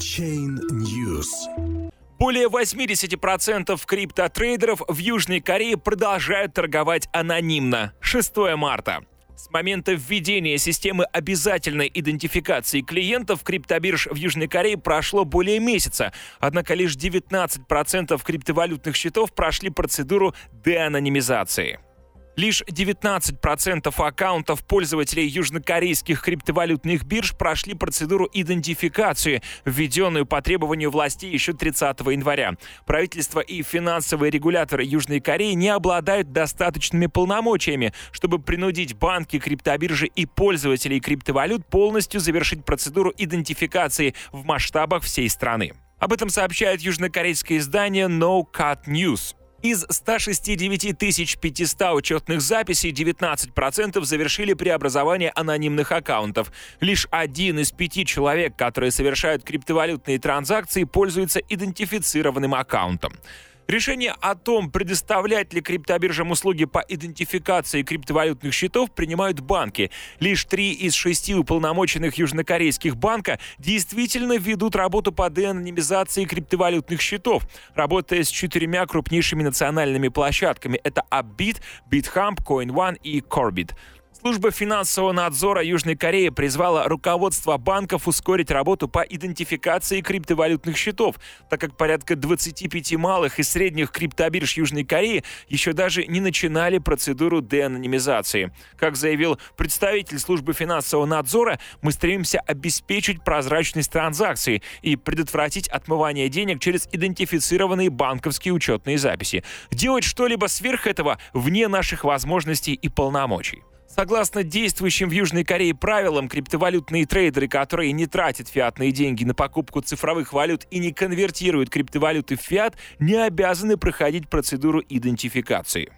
Chain News. Более 80% криптотрейдеров в Южной Корее продолжают торговать анонимно. 6 марта. С момента введения системы обязательной идентификации клиентов криптобирж в Южной Корее прошло более месяца, однако лишь 19% криптовалютных счетов прошли процедуру деанонимизации. Лишь 19% аккаунтов пользователей южнокорейских криптовалютных бирж прошли процедуру идентификации, введенную по требованию властей еще 30 января. Правительство и финансовые регуляторы Южной Кореи не обладают достаточными полномочиями, чтобы принудить банки, криптобиржи и пользователей криптовалют полностью завершить процедуру идентификации в масштабах всей страны. Об этом сообщает южнокорейское издание No Cut News. Из 169 500 учетных записей 19% завершили преобразование анонимных аккаунтов. Лишь один из пяти человек, которые совершают криптовалютные транзакции, пользуется идентифицированным аккаунтом. Решение о том, предоставлять ли криптобиржам услуги по идентификации криптовалютных счетов, принимают банки. Лишь три из шести уполномоченных южнокорейских банка действительно ведут работу по деанонимизации криптовалютных счетов, работая с четырьмя крупнейшими национальными площадками. Это Upbit, BitHump, CoinOne и Corbit. Служба финансового надзора Южной Кореи призвала руководство банков ускорить работу по идентификации криптовалютных счетов, так как порядка 25 малых и средних криптобирж Южной Кореи еще даже не начинали процедуру деанонимизации. Как заявил представитель службы финансового надзора, мы стремимся обеспечить прозрачность транзакций и предотвратить отмывание денег через идентифицированные банковские учетные записи. Делать что-либо сверх этого вне наших возможностей и полномочий. Согласно действующим в Южной Корее правилам, криптовалютные трейдеры, которые не тратят фиатные деньги на покупку цифровых валют и не конвертируют криптовалюты в фиат, не обязаны проходить процедуру идентификации.